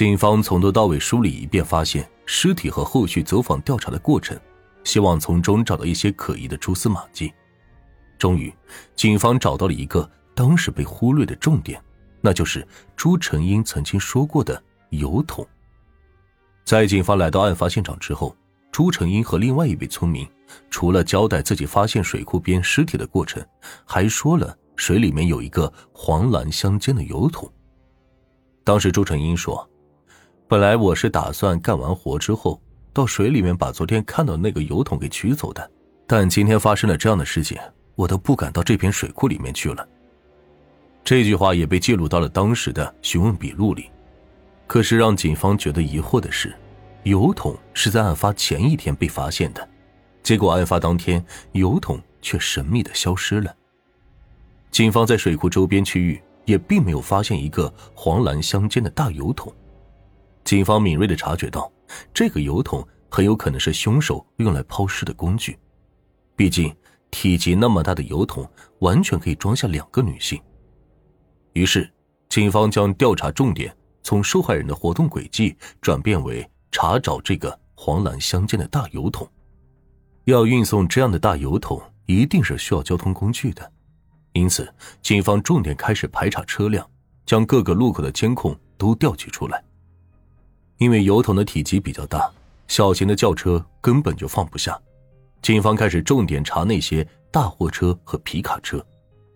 警方从头到尾梳理一遍，发现尸体和后续走访调查的过程，希望从中找到一些可疑的蛛丝马迹。终于，警方找到了一个当时被忽略的重点，那就是朱成英曾经说过的油桶。在警方来到案发现场之后，朱成英和另外一位村民，除了交代自己发现水库边尸体的过程，还说了水里面有一个黄蓝相间的油桶。当时朱成英说。本来我是打算干完活之后到水里面把昨天看到那个油桶给取走的，但今天发生了这样的事情，我都不敢到这片水库里面去了。这句话也被记录到了当时的询问笔录里。可是让警方觉得疑惑的是，油桶是在案发前一天被发现的，结果案发当天油桶却神秘的消失了。警方在水库周边区域也并没有发现一个黄蓝相间的大油桶。警方敏锐的察觉到，这个油桶很有可能是凶手用来抛尸的工具。毕竟，体积那么大的油桶，完全可以装下两个女性。于是，警方将调查重点从受害人的活动轨迹转变为查找这个黄蓝相间的大油桶。要运送这样的大油桶，一定是需要交通工具的。因此，警方重点开始排查车辆，将各个路口的监控都调取出来。因为油桶的体积比较大，小型的轿车根本就放不下。警方开始重点查那些大货车和皮卡车。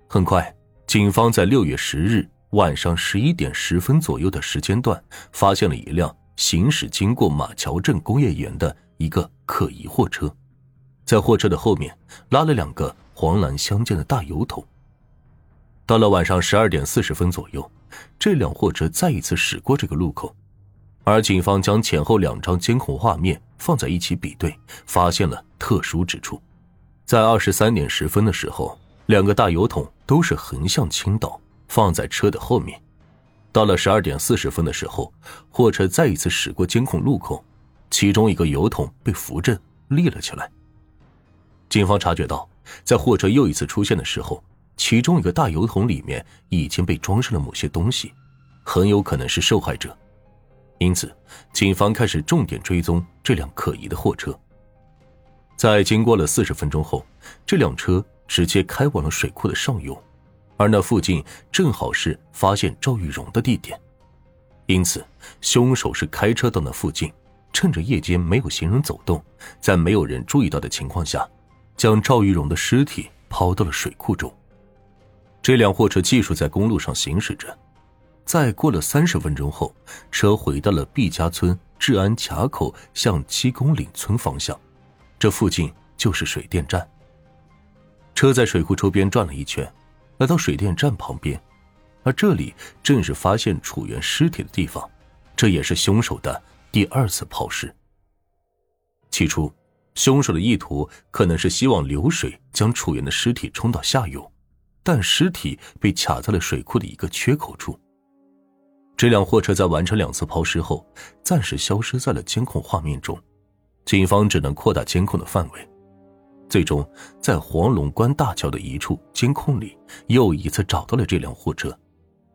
很快，警方在六月十日晚上十一点十分左右的时间段，发现了一辆行驶经过马桥镇工业园的一个可疑货车，在货车的后面拉了两个黄蓝相间的大油桶。到了晚上十二点四十分左右，这辆货车再一次驶过这个路口。而警方将前后两张监控画面放在一起比对，发现了特殊之处。在二十三点十分的时候，两个大油桶都是横向倾倒，放在车的后面。到了十二点四十分的时候，货车再一次驶过监控路口，其中一个油桶被扶正立了起来。警方察觉到，在货车又一次出现的时候，其中一个大油桶里面已经被装上了某些东西，很有可能是受害者。因此，警方开始重点追踪这辆可疑的货车。在经过了四十分钟后，这辆车直接开往了水库的上游，而那附近正好是发现赵玉荣的地点。因此，凶手是开车到那附近，趁着夜间没有行人走动，在没有人注意到的情况下，将赵玉荣的尸体抛到了水库中。这辆货车继续在公路上行驶着。再过了三十分钟后，车回到了毕家村治安卡口向七公岭村方向，这附近就是水电站。车在水库周边转了一圈，来到水电站旁边，而这里正是发现楚原尸体的地方，这也是凶手的第二次抛尸。起初，凶手的意图可能是希望流水将楚原的尸体冲到下游，但尸体被卡在了水库的一个缺口处。这辆货车在完成两次抛尸后，暂时消失在了监控画面中，警方只能扩大监控的范围。最终，在黄龙关大桥的一处监控里，又一次找到了这辆货车，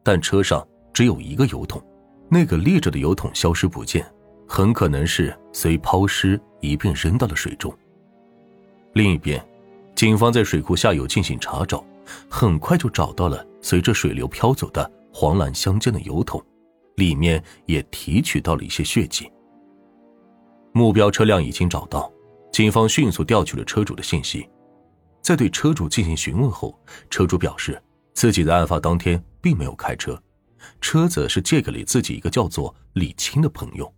但车上只有一个油桶，那个立着的油桶消失不见，很可能是随抛尸一并扔到了水中。另一边，警方在水库下游进行查找，很快就找到了随着水流飘走的黄蓝相间的油桶。里面也提取到了一些血迹。目标车辆已经找到，警方迅速调取了车主的信息。在对车主进行询问后，车主表示自己在案发当天并没有开车，车子是借给了自己一个叫做李青的朋友。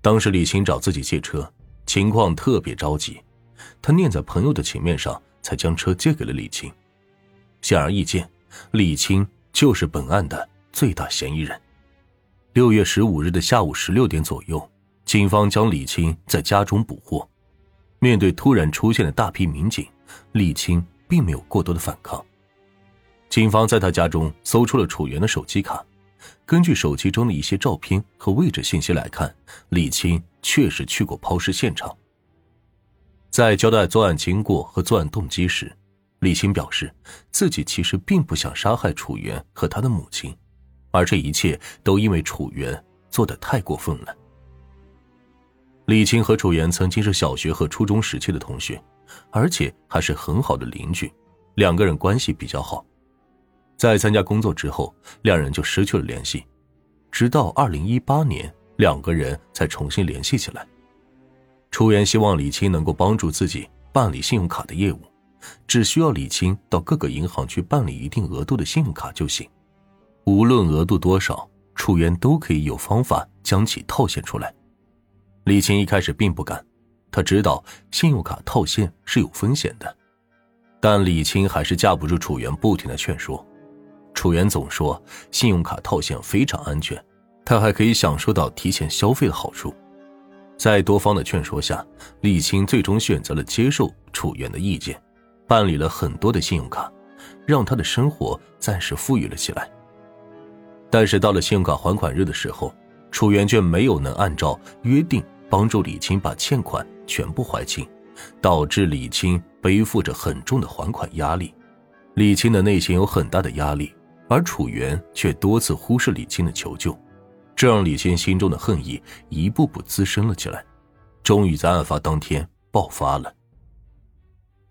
当时李青找自己借车，情况特别着急，他念在朋友的情面上，才将车借给了李青。显而易见，李青就是本案的最大嫌疑人。六月十五日的下午十六点左右，警方将李青在家中捕获。面对突然出现的大批民警，李青并没有过多的反抗。警方在他家中搜出了楚源的手机卡，根据手机中的一些照片和位置信息来看，李青确实去过抛尸现场。在交代作案经过和作案动机时，李青表示自己其实并不想杀害楚原和他的母亲。而这一切都因为楚原做的太过分了。李青和楚原曾经是小学和初中时期的同学，而且还是很好的邻居，两个人关系比较好。在参加工作之后，两人就失去了联系，直到二零一八年，两个人才重新联系起来。楚原希望李青能够帮助自己办理信用卡的业务，只需要李青到各个银行去办理一定额度的信用卡就行，无论额度多少，楚原都可以有方法将其套现出来。李青一开始并不敢，他知道信用卡套现是有风险的，但李青还是架不住楚原不停的劝说。楚原总说信用卡套现非常安全，他还可以享受到提前消费的好处。在多方的劝说下，李青最终选择了接受楚原的意见，办理了很多的信用卡，让他的生活暂时富裕了起来。但是到了信用卡还款日的时候，楚原却没有能按照约定。帮助李青把欠款全部还清，导致李青背负着很重的还款压力。李青的内心有很大的压力，而楚原却多次忽视李青的求救，这让李青心中的恨意一步步滋生了起来。终于在案发当天爆发了。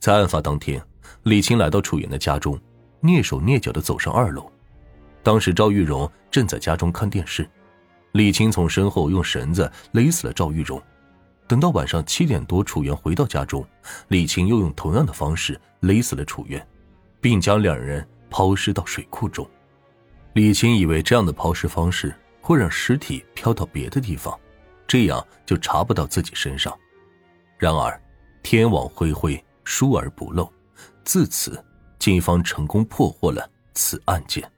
在案发当天，李青来到楚原的家中，蹑手蹑脚的走上二楼。当时赵玉荣正在家中看电视。李青从身后用绳子勒死了赵玉荣，等到晚上七点多，楚原回到家中，李青又用同样的方式勒死了楚原，并将两人抛尸到水库中。李青以为这样的抛尸方式会让尸体飘到别的地方，这样就查不到自己身上。然而，天网恢恢，疏而不漏，自此，警方成功破获了此案件。